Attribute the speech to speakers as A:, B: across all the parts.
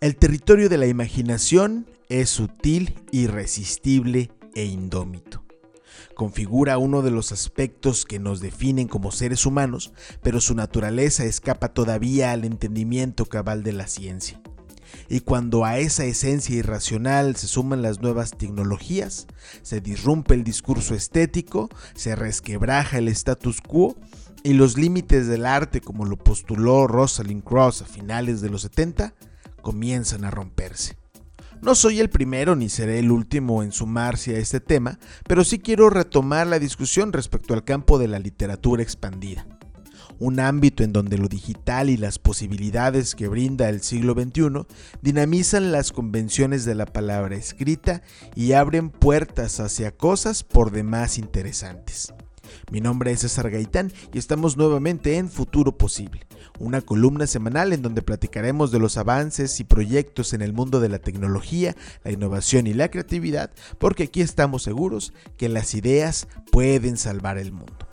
A: El territorio de la imaginación es sutil, irresistible e indómito. Configura uno de los aspectos que nos definen como seres humanos, pero su naturaleza escapa todavía al entendimiento cabal de la ciencia. Y cuando a esa esencia irracional se suman las nuevas tecnologías, se disrumpe el discurso estético, se resquebraja el status quo y los límites del arte, como lo postuló Rosalind Cross a finales de los 70, comienzan a romperse. No soy el primero ni seré el último en sumarse a este tema, pero sí quiero retomar la discusión respecto al campo de la literatura expandida un ámbito en donde lo digital y las posibilidades que brinda el siglo XXI dinamizan las convenciones de la palabra escrita y abren puertas hacia cosas por demás interesantes. Mi nombre es César Gaitán y estamos nuevamente en Futuro Posible, una columna semanal en donde platicaremos de los avances y proyectos en el mundo de la tecnología, la innovación y la creatividad, porque aquí estamos seguros que las ideas pueden salvar el mundo.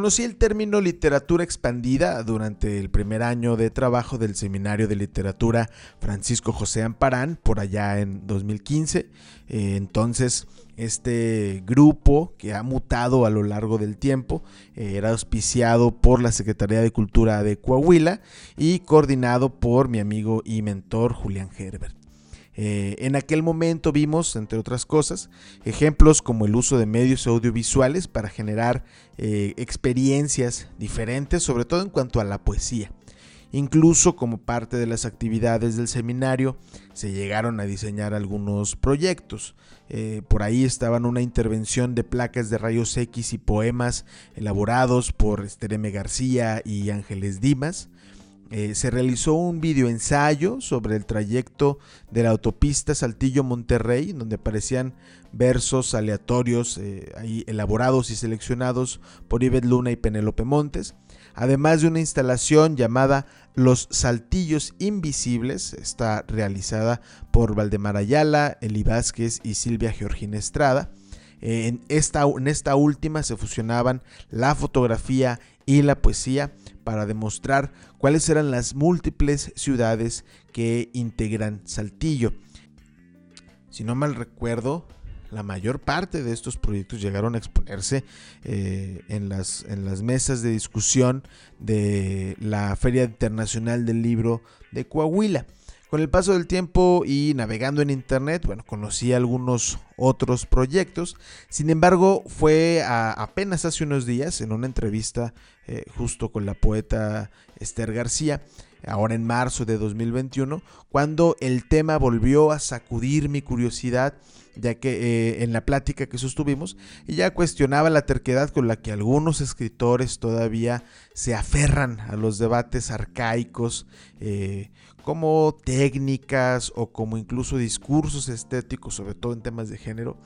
A: Conocí el término literatura expandida durante el primer año de trabajo del Seminario de Literatura Francisco José Amparán, por allá en 2015. Eh, entonces, este grupo que ha mutado a lo largo del tiempo eh, era auspiciado por la Secretaría de Cultura de Coahuila y coordinado por mi amigo y mentor Julián Herbert. Eh, en aquel momento vimos, entre otras cosas, ejemplos como el uso de medios audiovisuales para generar eh, experiencias diferentes, sobre todo en cuanto a la poesía. Incluso como parte de las actividades del seminario se llegaron a diseñar algunos proyectos. Eh, por ahí estaban una intervención de placas de rayos X y poemas elaborados por Estereme García y Ángeles Dimas. Eh, se realizó un video ensayo sobre el trayecto de la autopista Saltillo-Monterrey, donde aparecían versos aleatorios eh, ahí elaborados y seleccionados por Ivet Luna y Penélope Montes, además de una instalación llamada Los Saltillos Invisibles, está realizada por Valdemar Ayala, Eli Vázquez y Silvia Georgina Estrada. Eh, en, esta, en esta última se fusionaban la fotografía y la poesía para demostrar cuáles eran las múltiples ciudades que integran Saltillo. Si no mal recuerdo, la mayor parte de estos proyectos llegaron a exponerse eh, en, las, en las mesas de discusión de la Feria Internacional del Libro de Coahuila. Con el paso del tiempo y navegando en internet, bueno, conocí algunos otros proyectos. Sin embargo, fue apenas hace unos días en una entrevista eh, justo con la poeta Esther García, ahora en marzo de 2021, cuando el tema volvió a sacudir mi curiosidad ya que eh, en la plática que sostuvimos ella cuestionaba la terquedad con la que algunos escritores todavía se aferran a los debates arcaicos eh, como técnicas o como incluso discursos estéticos, sobre todo en temas de género,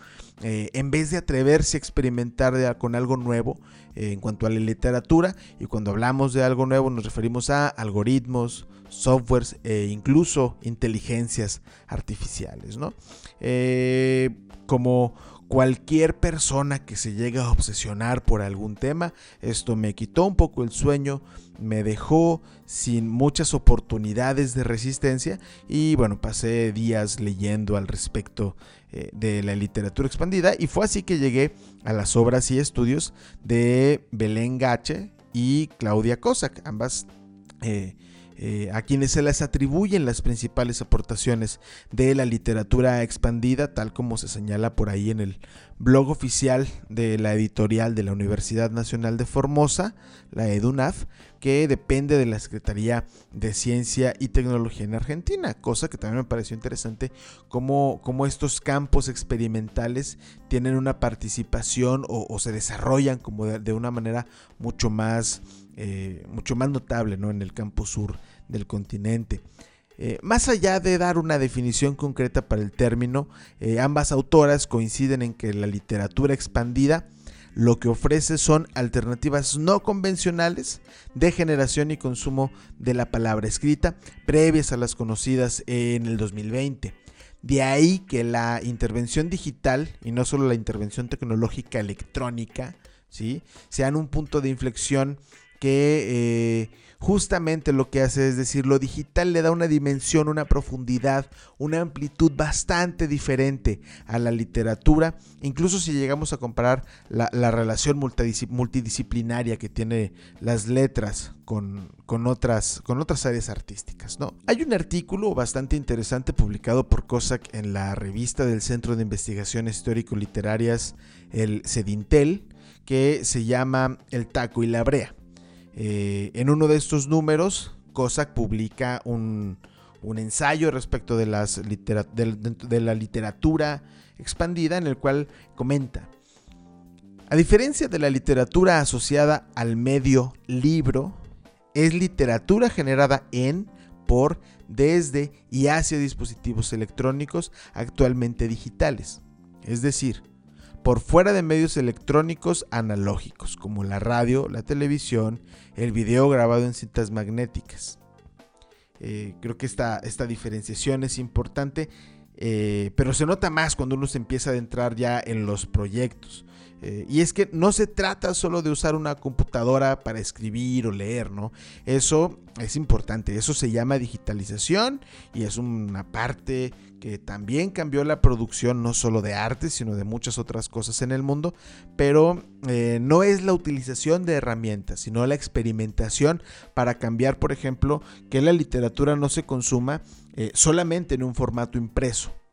A: eh, en vez de atreverse a experimentar con algo nuevo en cuanto a la literatura, y cuando hablamos de algo nuevo nos referimos a algoritmos, softwares e incluso inteligencias artificiales, ¿no? Eh, como cualquier persona que se llegue a obsesionar por algún tema, esto me quitó un poco el sueño, me dejó sin muchas oportunidades de resistencia y bueno, pasé días leyendo al respecto eh, de la literatura expandida y fue así que llegué a las obras y estudios de Belén Gache y Claudia Cossack, ambas eh, eh, a quienes se les atribuyen las principales aportaciones de la literatura expandida, tal como se señala por ahí en el blog oficial de la editorial de la Universidad Nacional de Formosa, la EDUNAF, que depende de la Secretaría de Ciencia y Tecnología en Argentina, cosa que también me pareció interesante, como, estos campos experimentales tienen una participación o, se desarrollan como de una manera mucho más eh, mucho más notable ¿no? en el campo sur del continente. Eh, más allá de dar una definición concreta para el término, eh, ambas autoras coinciden en que la literatura expandida lo que ofrece son alternativas no convencionales de generación y consumo de la palabra escrita, previas a las conocidas en el 2020. De ahí que la intervención digital, y no solo la intervención tecnológica electrónica, ¿sí? sean un punto de inflexión que eh, justamente lo que hace es decir, lo digital le da una dimensión, una profundidad, una amplitud bastante diferente a la literatura, incluso si llegamos a comparar la, relación multidisciplinaria que tiene las letras con, otras, con otras áreas artísticas. ¿no? Hay un artículo bastante interesante publicado por COSAC en la revista del Centro de Investigaciones Histórico-Literarias, el CEDINTEL, que se llama El taco y la brea. Eh, en uno de estos números, COSAC publica un, ensayo respecto de, la literatura expandida en el cual comenta, a diferencia de la literatura asociada al medio libro, es literatura generada en, por, desde y hacia dispositivos electrónicos actualmente digitales. Es decir, por fuera de medios electrónicos analógicos, como la radio, la televisión, el video grabado en cintas magnéticas. Eh, creo que esta, esta, diferenciación es importante, eh, pero se nota más cuando uno se empieza a adentrar ya en los proyectos. Eh, y es que no se trata solo de usar una computadora para escribir o leer, ¿no? Eso es importante, eso se llama digitalización y es una parte que también cambió la producción no solo de arte, sino de muchas otras cosas en el mundo, pero eh, no es la utilización de herramientas, sino la experimentación para cambiar, por ejemplo, que la literatura no se consuma eh, solamente en un formato impreso.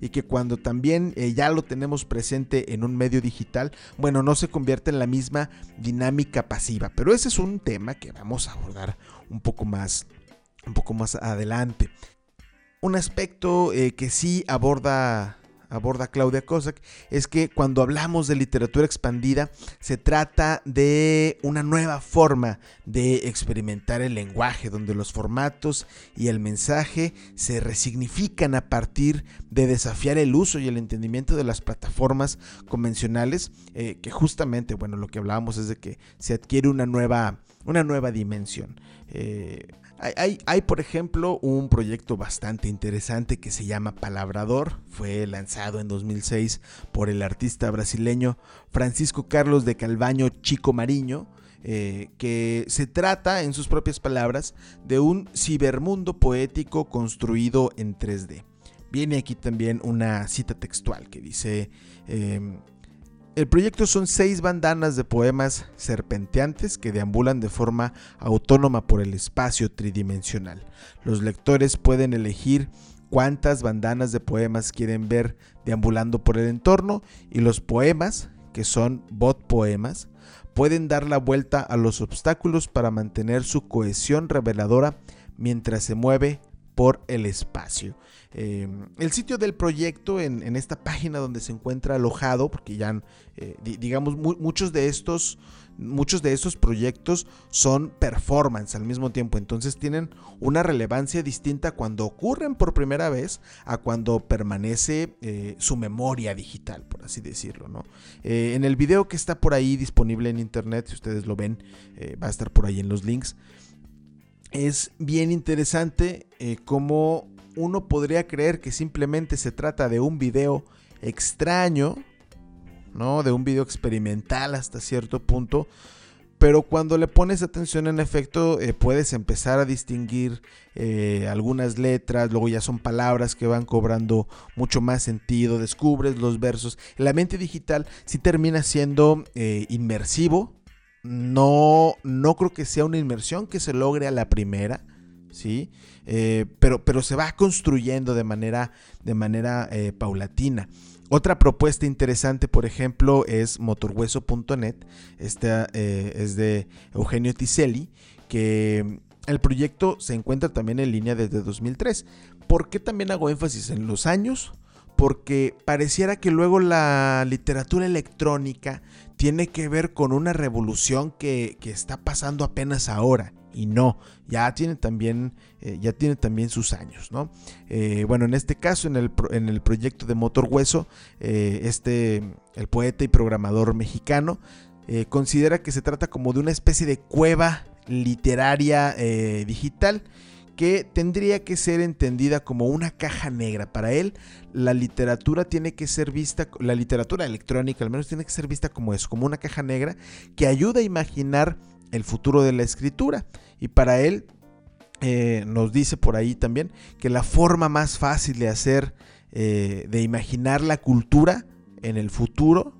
A: Y que cuando también eh, ya lo tenemos presente en un medio digital, bueno, no se convierte en la misma dinámica pasiva. Pero ese es un tema que vamos a abordar un poco más, un poco más adelante. Un aspecto eh, que sí aborda aborda Claudia Kozak es que cuando hablamos de literatura expandida se trata de una nueva forma de experimentar el lenguaje donde los formatos y el mensaje se resignifican a partir de desafiar el uso y el entendimiento de las plataformas convencionales eh, que justamente bueno lo que hablábamos es de que se adquiere una nueva una nueva dimensión. Eh, hay, por ejemplo, un proyecto bastante interesante que se llama Palabrador. Fue lanzado en 2006 por el artista brasileño Francisco Carlos de Calvaño Chico Mariño. Eh, que se trata, en sus propias palabras, de un cibermundo poético construido en 3D. Viene aquí también una cita textual que dice, em, el proyecto son seis bandanas de poemas serpenteantes que deambulan de forma autónoma por el espacio tridimensional. Los lectores pueden elegir cuántas bandanas de poemas quieren ver deambulando por el entorno y los poemas, que son bot poemas, pueden dar la vuelta a los obstáculos para mantener su cohesión reveladora mientras se mueve por el espacio. Em, el sitio del proyecto en, esta página donde se encuentra alojado, porque ya, eh, digamos, muchos de estos muchos de estos proyectos son performance al mismo tiempo, entonces tienen una relevancia distinta cuando ocurren por primera vez a cuando permanece eh, su memoria digital, por así decirlo. ¿no? Eh, en el video que está por ahí disponible en internet, si ustedes lo ven, va a estar por ahí en los links es bien interesante eh, como uno podría creer que simplemente se trata de un video extraño, ¿no? De un video experimental hasta cierto punto. Pero cuando le pones atención en efecto eh, puedes empezar a distinguir eh, algunas letras, luego ya son palabras que van cobrando mucho más sentido, descubres los versos. El ambiente digital sí termina siendo inmersivo, no, no creo que sea una inmersión que se logre a la primera, ¿sí? Eh, pero, pero se va construyendo de manera, de manera eh, paulatina. Otra propuesta interesante, por ejemplo, es motorhueso.net. Esta eh, es de Eugenio Tiselli, que el proyecto se encuentra también en línea desde 2003. ¿Por qué también hago énfasis en los años? Porque pareciera que luego la literatura electrónica tiene que ver con una revolución que, está pasando apenas ahora y no, ya tiene también, eh, ya tiene también sus años, ¿no? Eh, bueno, en este caso, en el, en el proyecto de Motor Hueso, eh, este, el poeta y programador mexicano, considera que se trata como de una especie de cueva literaria digital que tendría que ser entendida como una caja negra. Para él, la literatura tiene que ser vista, la literatura electrónica al menos tiene que ser vista como eso, como una caja negra que ayuda a imaginar el futuro de la escritura. Y para él, eh, nos dice por ahí también que la forma más fácil de hacer, eh, de imaginar la cultura en el futuro,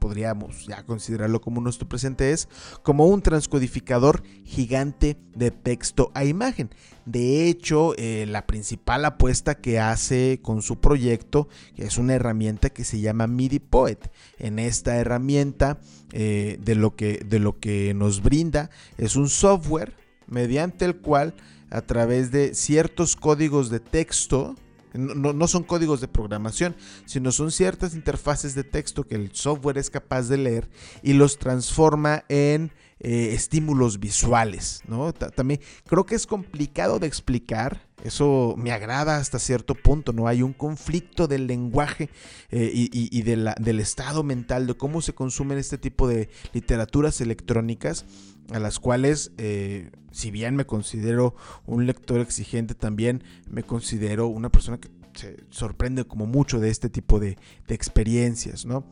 A: podríamos ya considerarlo como nuestro presente es, como un transcodificador gigante de texto a imagen. De hecho, eh, la principal apuesta que hace con su proyecto es una herramienta que se llama MIDI Poet. En esta herramienta, eh, de, lo que, de lo que nos brinda es un software mediante el cual a través de ciertos códigos de texto, no, son códigos de programación, sino son ciertas interfaces de texto que el software es capaz de leer y los transforma en eh, estímulos visuales. ¿no? También creo que es complicado de explicar. Eso me agrada hasta cierto punto, ¿no? Hay un conflicto del lenguaje eh, y, del estado mental de cómo se consumen este tipo de literaturas electrónicas a las cuales, eh, si bien me considero un lector exigente, también me considero una persona que se sorprende como mucho de este tipo de, experiencias, ¿no?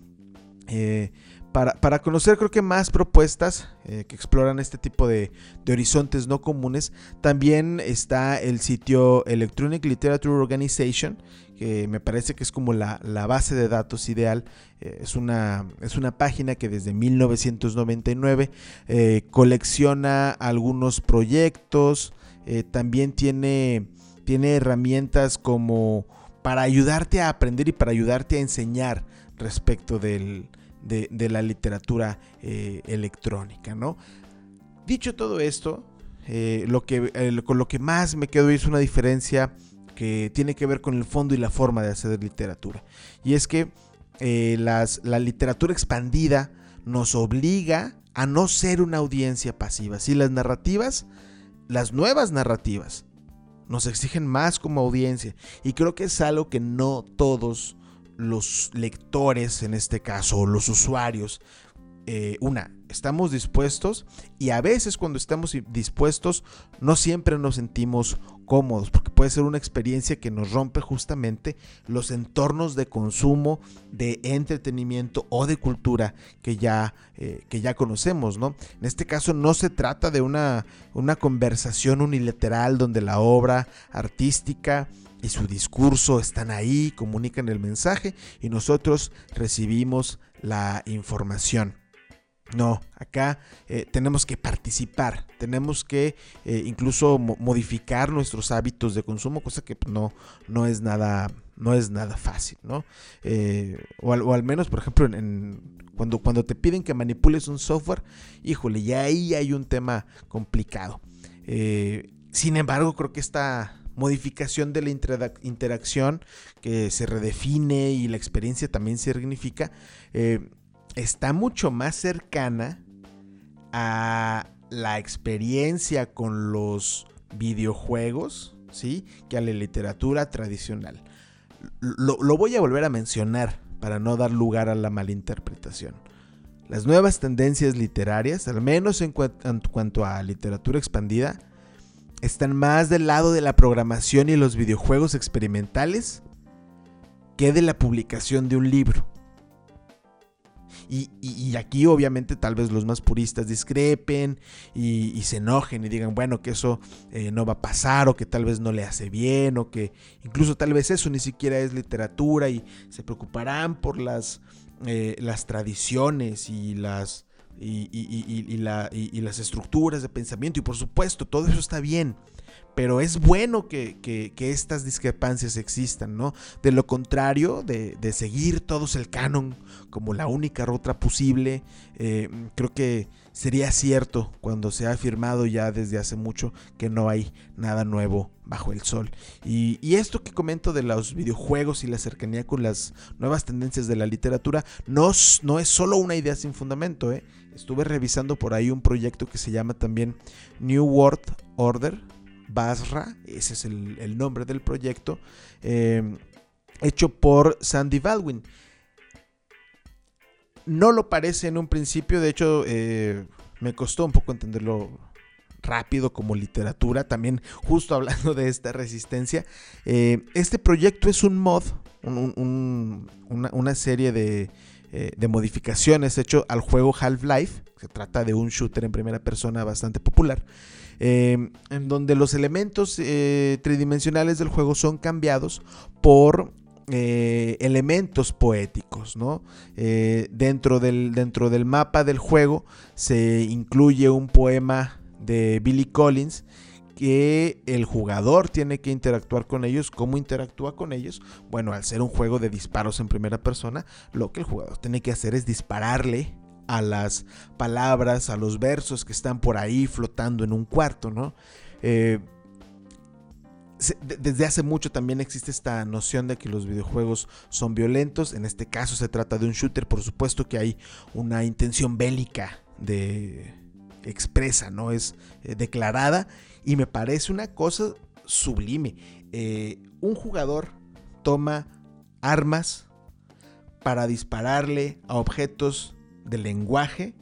A: Eh, para, conocer creo que más propuestas eh, que exploran este tipo de, horizontes no comunes, también está el sitio Electronic Literature Organization, que me parece que es como la, base de datos ideal. Eh, es, una, es una página que desde 1999 eh, colecciona algunos proyectos, también tiene, tiene herramientas como para ayudarte a aprender y para ayudarte a enseñar respecto del, de, la literatura eh, electrónica, ¿no? Dicho todo esto, eh, lo que, con lo que más me quedo es una diferencia que tiene que ver con el fondo y la forma de hacer literatura. Y es que eh, la literatura expandida nos obliga a no ser una audiencia pasiva. Si las narrativas, las nuevas narrativas, nos exigen más como audiencia. Y creo que es algo que no todos los lectores, en este caso, los usuarios, eh, una, estamos dispuestos y a veces cuando estamos dispuestos no siempre nos sentimos cómodos porque puede ser una experiencia que nos rompe justamente los entornos de consumo, de entretenimiento o de cultura que ya, eh, que ya conocemos, ¿no? En este caso no se trata de una, una conversación unilateral donde la obra artística y su discurso están ahí, comunican el mensaje y nosotros recibimos la información. No, acá eh, tenemos que participar, tenemos que eh, incluso modificar nuestros hábitos de consumo, cosa que pues, no, no, es, nada, no es nada fácil, ¿no? Eh, o, al, menos, por ejemplo, cuando, cuando te piden que manipules un software, híjole, ya ahí hay un tema complicado. sin embargo, creo que esta modificación de la interacción que se redefine y la experiencia también se significa, eh, está mucho más cercana a la experiencia con los videojuegos, ¿sí? Que a la literatura tradicional. Lo, voy a volver a mencionar para no dar lugar a la malinterpretación. Las nuevas tendencias literarias, al menos en cuanto a literatura expandida, están más del lado de la programación y los videojuegos experimentales que de la publicación de un libro. Y, aquí obviamente tal vez los más puristas discrepen y, se enojen y digan, bueno, que eso eh, no va a pasar o que tal vez no le hace bien o que incluso tal vez eso ni siquiera es literatura y se preocuparán por las, eh, las tradiciones y las y, las estructuras de pensamiento. Y por supuesto, todo eso está bien. pero es bueno que, estas discrepancias existan, ¿no? De lo contrario, de, seguir todos el canon como la única ruta posible, eh, creo que sería cierto cuando se ha afirmado ya desde hace mucho que no hay nada nuevo bajo el sol. Y, esto que comento de los videojuegos y la cercanía con las nuevas tendencias de la literatura no, no es solo una idea sin fundamento. ¿eh? Estuve revisando por ahí un proyecto que se llama también New World Order Basra, ese es el, nombre del proyecto, eh, hecho por Sandy Baldwin. No lo parece en un principio, de hecho eh, me costó un poco entenderlo rápido como literatura, también justo hablando de esta resistencia. Eh, este proyecto es un mod, una, serie de, de, modificaciones hecho al juego Half-Life, se trata de un shooter en primera persona bastante popular. Em, en donde los elementos eh, tridimensionales del juego son cambiados por eh, elementos poéticos, ¿no? Eh, dentro, del, dentro del mapa del juego se incluye un poema de Billy Collins que el jugador tiene que interactuar con ellos. ¿Cómo interactúa con ellos? Bueno, al ser un juego de disparos en primera persona, lo que el jugador tiene que hacer es dispararle a las palabras, a los versos que están por ahí flotando en un cuarto, ¿no? Eh, desde hace mucho también existe esta noción de que los videojuegos son violentos. En este caso se trata de un shooter, por supuesto que hay una intención bélica de expresa, no es eh, declarada y me parece una cosa sublime. Eh, un jugador toma armas para dispararle a objetos del lenguaje.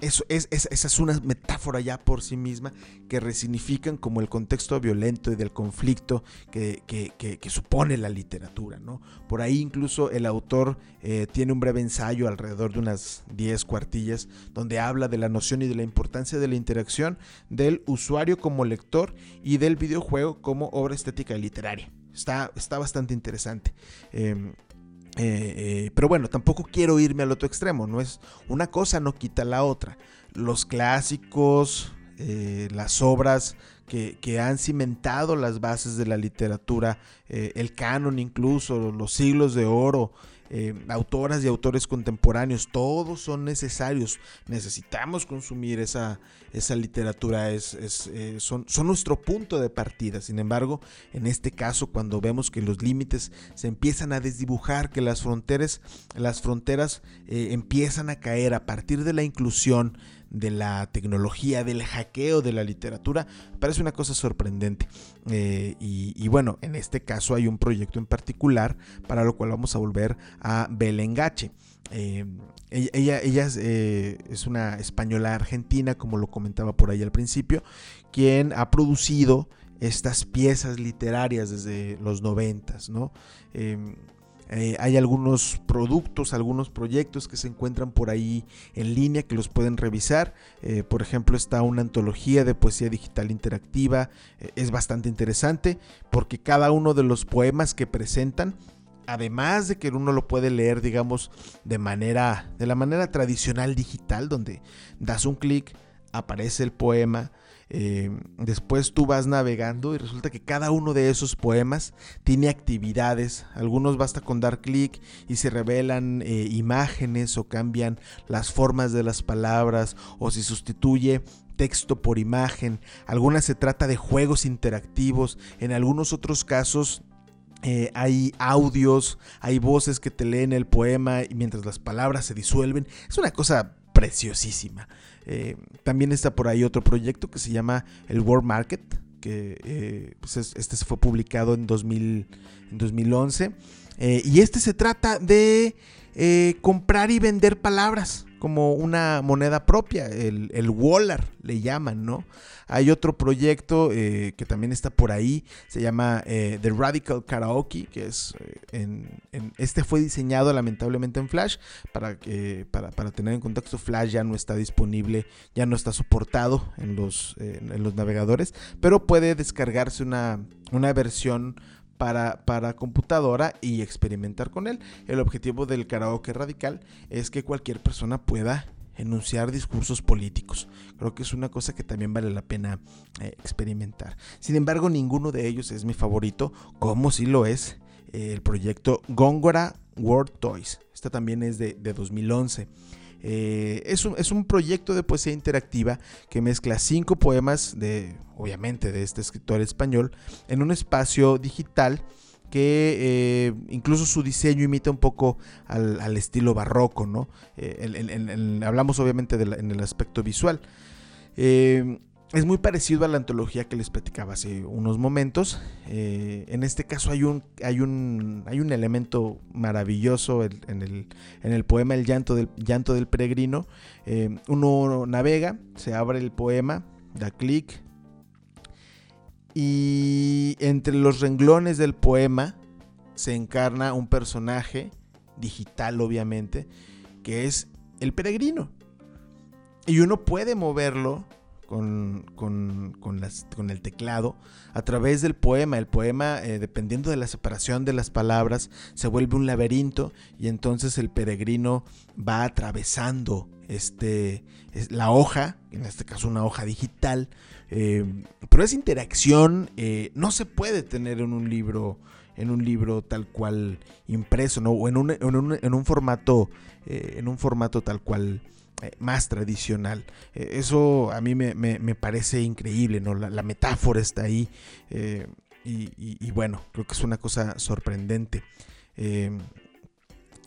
A: Eso es, esa es una metáfora ya por sí misma que resignifican como el contexto violento y del conflicto que, supone la literatura. ¿no? Por ahí incluso el autor eh, tiene un breve ensayo alrededor de unas 10 cuartillas donde habla de la noción y de la importancia de la interacción del usuario como lector y del videojuego como obra estética y literaria. Está, está bastante interesante. Em, eh, eh, pero bueno, tampoco quiero irme al otro extremo, no es una cosa no quita la otra. Los clásicos, eh, las obras que, que, han cimentado las bases de la literatura, el canon incluso, los siglos de oro, eh, autoras y autores contemporáneos, todos son necesarios. Necesitamos consumir esa, esa literatura, es, eh, son, son, nuestro punto de partida. Sin embargo, en este caso, cuando vemos que los límites se empiezan a desdibujar, que las fronteras, las fronteras eh, empiezan a caer a partir de la inclusión, de la tecnología, del hackeo de la literatura, parece una cosa sorprendente. Eh, y, bueno, en este caso hay un proyecto en particular para lo cual vamos a volver a Belengache. Eh, ella, ella eh, es, una española argentina, como lo comentaba por ahí al principio, quien ha producido estas piezas literarias desde los noventas, ¿no? Eh, hay algunos productos, algunos proyectos que se encuentran por ahí en línea que los pueden revisar. Eh, por ejemplo, está una antología de poesía digital interactiva. Eh, es bastante interesante porque cada uno de los poemas que presentan, además de que uno lo puede leer, digamos, de manera, de la manera tradicional digital, donde das un clic, aparece el poema, eh, después tú vas navegando y resulta que cada uno de esos poemas tiene actividades. Algunos basta con dar clic y se revelan eh, imágenes o cambian las formas de las palabras o se sustituye texto por imagen. Algunas se trata de juegos interactivos. En algunos otros casos eh, hay audios, hay voces que te leen el poema y mientras las palabras se disuelven. Es una cosa preciosísima. Eh, también está por ahí otro proyecto que se llama el World Market, que eh, pues este se fue publicado en, 2000, en 2011. Eh, y este se trata de comprar y vender palabras como una moneda propia, el, el Wallar le llaman, ¿no? Hay otro proyecto eh, que también está por ahí, se llama eh, The Radical Karaoke, que es, eh, en, este fue diseñado lamentablemente en Flash, para, que, para, para, tener en contexto, Flash ya no está disponible, ya no está soportado en los, en los navegadores, pero puede descargarse una, una versión para, para, computadora y experimentar con él. El objetivo del karaoke radical es que cualquier persona pueda enunciar discursos políticos. Creo que es una cosa que también vale la pena eh, experimentar. Sin embargo, ninguno de ellos es mi favorito, como si lo es eh, el proyecto Góngora World Toys. Esta también es de, 2011. Eh, es, un, es, un, proyecto de poesía interactiva que mezcla cinco poemas de, obviamente, de este escritor español en un espacio digital que eh, incluso su diseño imita un poco al, estilo barroco, ¿no? Eh, hablamos obviamente en el aspecto visual. Es muy parecido a la antología que les platicaba hace unos momentos. en este caso hay un, hay un, hay un elemento maravilloso en el, en el poema El llanto del, llanto del peregrino. uno navega, se abre el poema, da clic, y entre los renglones del poema se encarna un personaje, digital obviamente, que es el peregrino. Y uno puede moverlo con, el teclado a través del poema. El poema, eh, dependiendo de la separación de las palabras, se vuelve un laberinto y entonces el peregrino va atravesando este, la hoja, en este caso una hoja digital, eh, pero esa interacción eh, no se puede tener en un libro en un libro tal cual impreso, ¿no? O en un, en un, formato, eh, en un formato tal cual más tradicional. eso a mí me, parece increíble, ¿no? La, metáfora está ahí. Y, y, bueno, creo que es una cosa sorprendente.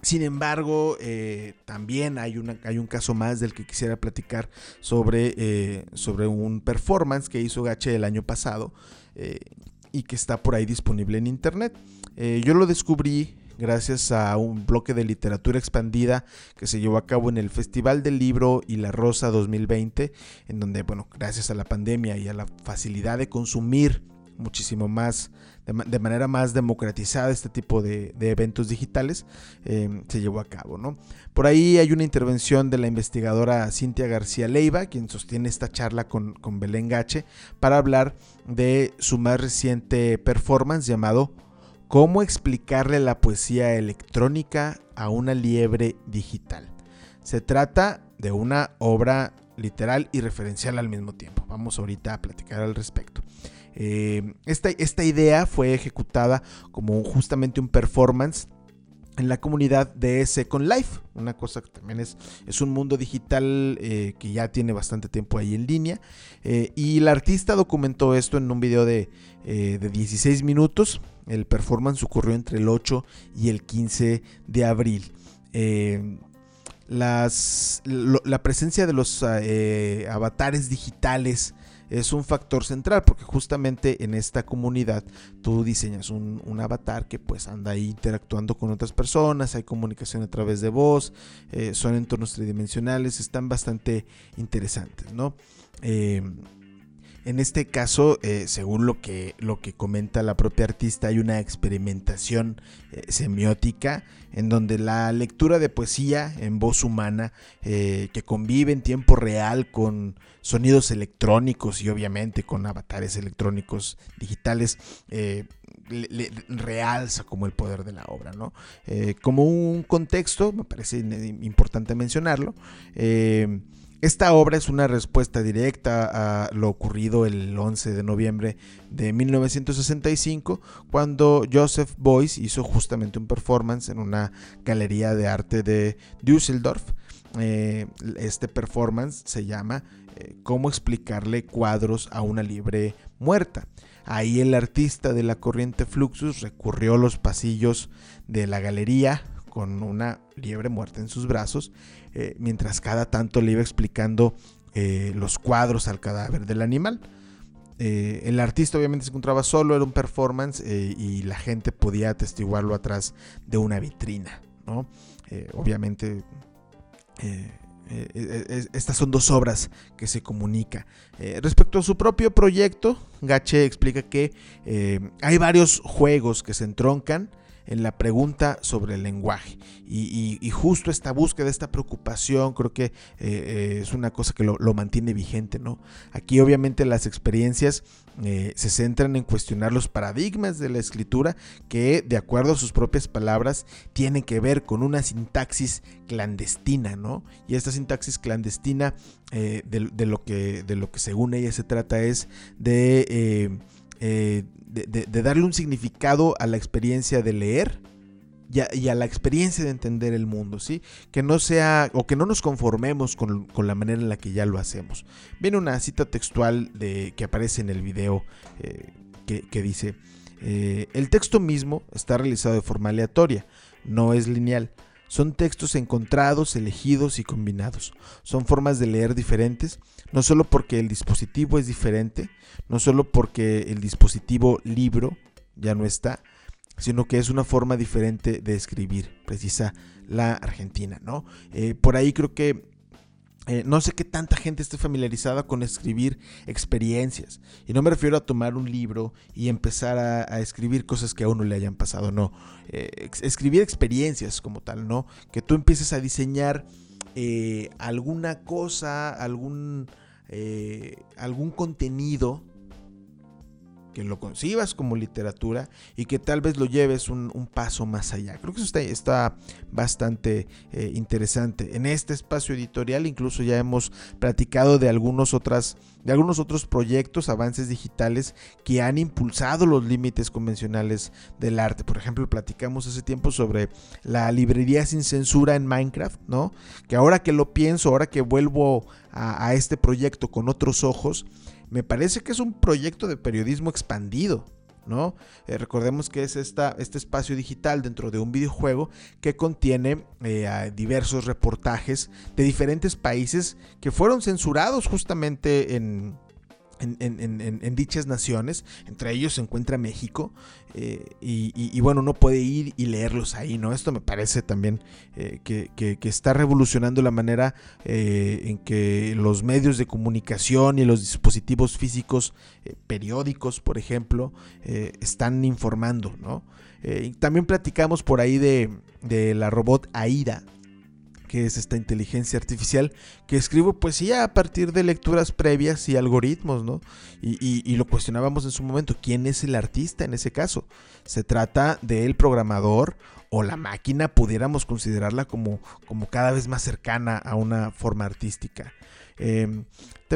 A: Sin embargo, eh, también hay, una, hay, un caso más del que quisiera platicar sobre, eh, sobre un performance que hizo Gache el año pasado eh, y que está por ahí disponible en internet. yo lo descubrí gracias a un bloque de literatura expandida que se llevó a cabo en el Festival del Libro y la Rosa 2020, en donde, bueno, gracias a la pandemia y a la facilidad de consumir muchísimo más, de, manera más democratizada este tipo de, eventos digitales, em, se llevó a cabo. ¿no? Por ahí hay una intervención de la investigadora Cintia García Leiva, quien sostiene esta charla con, con Belén Gache, para hablar de su más reciente performance llamado ¿Cómo explicarle la poesía electrónica a una liebre digital? Se trata de una obra literal y referencial al mismo tiempo. Vamos ahorita a platicar al respecto. Eh, esta, idea fue ejecutada como justamente un performance en la comunidad de Second Life, una cosa que también es, un mundo digital eh, que ya tiene bastante tiempo ahí en línea. Eh, y la artista documentó esto en un video de, de, 16 minutos. El performance ocurrió entre el 8 y el 15 de abril. Las, la presencia de los avatares digitales es un factor central porque justamente en esta comunidad tú diseñas un, avatar que pues anda ahí interactuando con otras personas, hay comunicación a través de voz, eh, son entornos tridimensionales, están bastante interesantes, ¿no? Eh, en este caso, eh, según lo que, lo que comenta la propia artista, hay una experimentación eh, semiótica en donde la lectura de poesía en voz humana, eh, que convive en tiempo real con sonidos electrónicos y obviamente con avatares electrónicos digitales, realza como el poder de la obra, ¿no? como un contexto, me parece importante mencionarlo, esta obra es una respuesta directa a lo ocurrido el 11 de noviembre de 1965, cuando Joseph Beuys hizo justamente un performance en una galería de arte de Düsseldorf. Eh, este performance se llama eh, Cómo explicarle cuadros a una libre muerta. Ahí el artista de la corriente Fluxus recurrió los pasillos de la galería con una liebre muerta en sus brazos, eh, mientras cada tanto le iba explicando eh, los cuadros al cadáver del animal. Eh, el artista obviamente se encontraba solo, era un performance y la gente podía atestiguarlo atrás de una vitrina. obviamente estas son dos obras que se comunica. respecto a su propio proyecto, Gache explica que hay varios juegos que se entroncan en la pregunta sobre el lenguaje. Y, justo esta búsqueda, esta preocupación, creo que eh, eh, es una cosa que lo, mantiene vigente, ¿no? Aquí obviamente las experiencias eh, se centran en cuestionar los paradigmas de la escritura que, de acuerdo a sus propias palabras, tienen que ver con una sintaxis clandestina, ¿no? Y esta sintaxis clandestina de, lo que, de lo que según ella se trata es de de, darle un significado a la experiencia de leer y a, la experiencia de entender el mundo, ¿sí? Que no sea, o que no nos conformemos con, la manera en la que ya lo hacemos. Viene una cita textual que aparece en el video eh, que, dice, eh, el texto mismo está realizado de forma aleatoria, no es lineal. Son textos encontrados, elegidos y combinados. Son formas de leer diferentes, no solo porque el dispositivo es diferente, no solo porque el dispositivo libro ya no está, sino que es una forma diferente de escribir, precisa la Argentina, ¿no? Eh, por ahí creo que eh, no sé qué tanta gente esté familiarizada con escribir experiencias. Y no me refiero a tomar un libro y empezar a, escribir cosas que a uno le hayan pasado, no. Eh, escribir experiencias como tal, ¿no? Que tú empieces a diseñar eh, alguna cosa, algún, algún contenido que lo concibas como literatura y que tal vez lo lleves un, paso más allá. Creo que eso está, bastante eh, interesante. En este espacio editorial incluso ya hemos platicado de algunos, otras, de algunos otros proyectos, avances digitales que han impulsado los límites convencionales del arte. Por ejemplo, platicamos hace tiempo sobre la librería sin censura en Minecraft, ¿no? Que ahora que lo pienso, ahora que vuelvo a este proyecto con otros ojos, me parece que es un proyecto de periodismo expandido. ¿no? Eh, recordemos que es esta, este espacio digital dentro de un videojuego que contiene eh, diversos reportajes de diferentes países que fueron censurados justamente en, en, dichas naciones, entre ellos se encuentra México, eh, y, bueno, uno puede ir y leerlos ahí, ¿no? Esto me parece también eh, que, está revolucionando la manera eh, en que los medios de comunicación y los dispositivos físicos, periódicos, por ejemplo, están informando, ¿no? también platicamos por ahí de, de la robot Aida, que es esta inteligencia artificial, que escribo poesía a partir de lecturas previas y algoritmos, ¿no? Y, lo cuestionábamos en su momento, ¿quién es el artista en ese caso? ¿Se trata del programador o la máquina? Pudiéramos considerarla como, como cada vez más cercana a una forma artística. Em,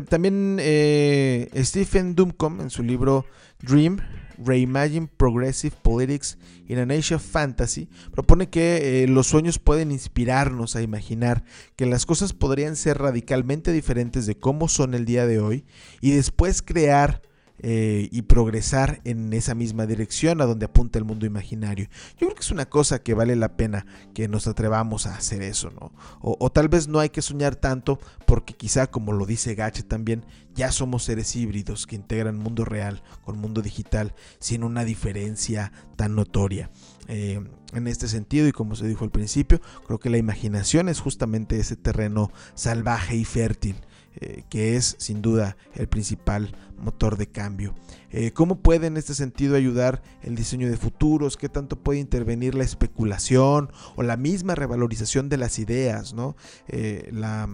A: también eh, Stephen Duncombe en su libro Dream Reimagine Progressive Politics in an Age Fantasy, propone que eh, los sueños pueden inspirarnos a imaginar que las cosas podrían ser radicalmente diferentes de cómo son el día de hoy y después crear eh, y progresar en esa misma dirección a donde apunta el mundo imaginario. Yo creo que es una cosa que vale la pena que nos atrevamos a hacer eso, ¿no? O, tal vez no hay que soñar tanto porque quizá, como lo dice Gache también, ya somos seres híbridos que integran mundo real con mundo digital sin una diferencia tan notoria. Eh, en este sentido, y como se dijo al principio, creo que la imaginación es justamente ese terreno salvaje y fértil eh, que es sin duda el principal motor de cambio. Eh, ¿Cómo puede en este sentido ayudar el diseño de futuros? ¿Qué tanto puede intervenir la especulación o la misma revalorización de las ideas? ¿no? Eh, la,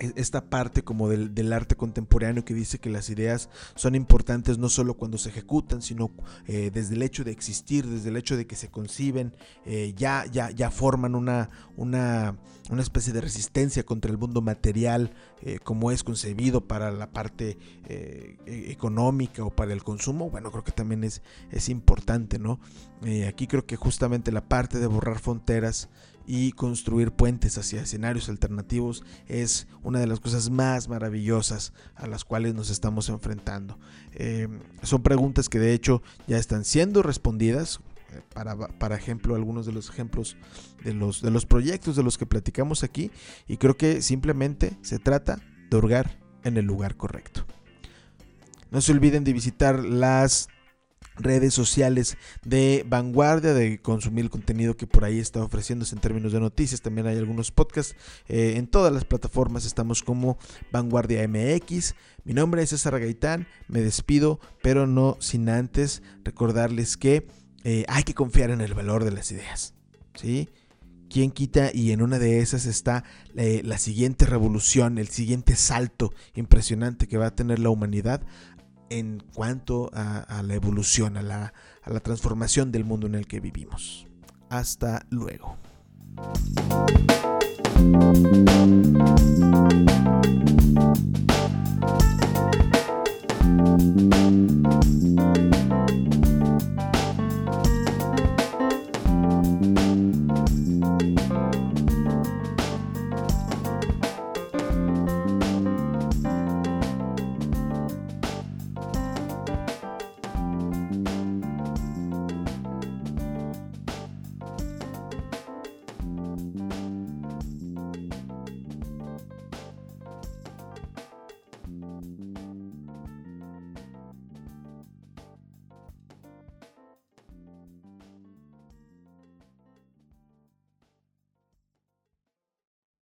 A: esta parte como del, arte contemporáneo que dice que las ideas son importantes no solo cuando se ejecutan, sino eh, desde el hecho de existir, desde el hecho de que se conciben, eh, ya, ya, ya forman una, una, una, especie de resistencia contra el mundo material eh, como es concebido para la parte e, económica o para el consumo. Bueno, creo que también es, es importante, ¿no? aquí creo que justamente la parte de borrar fronteras y construir puentes hacia escenarios alternativos es una de las cosas más maravillosas a las cuales nos estamos enfrentando. Eh, son preguntas que de hecho ya están siendo respondidas. Eh, para, para, ejemplo, algunos de los ejemplos de los, de los proyectos de los que platicamos aquí. Y creo que simplemente se trata de hurgar en el lugar correcto. No se olviden de visitar las redes sociales de vanguardia, de consumir el contenido que por ahí está ofreciéndose en términos de noticias. También hay algunos podcasts. Eh, en todas las plataformas estamos como Vanguardia MX. Mi nombre es César Gaitán. Me despido, pero no sin antes recordarles que eh, hay que confiar en el valor de las ideas. ¿Sí? ¿Quién quita? Y en una de esas está eh, la siguiente revolución, el siguiente salto impresionante que va a tener la humanidad en cuanto a, la evolución, a la, transformación del mundo en el que vivimos. Hasta luego.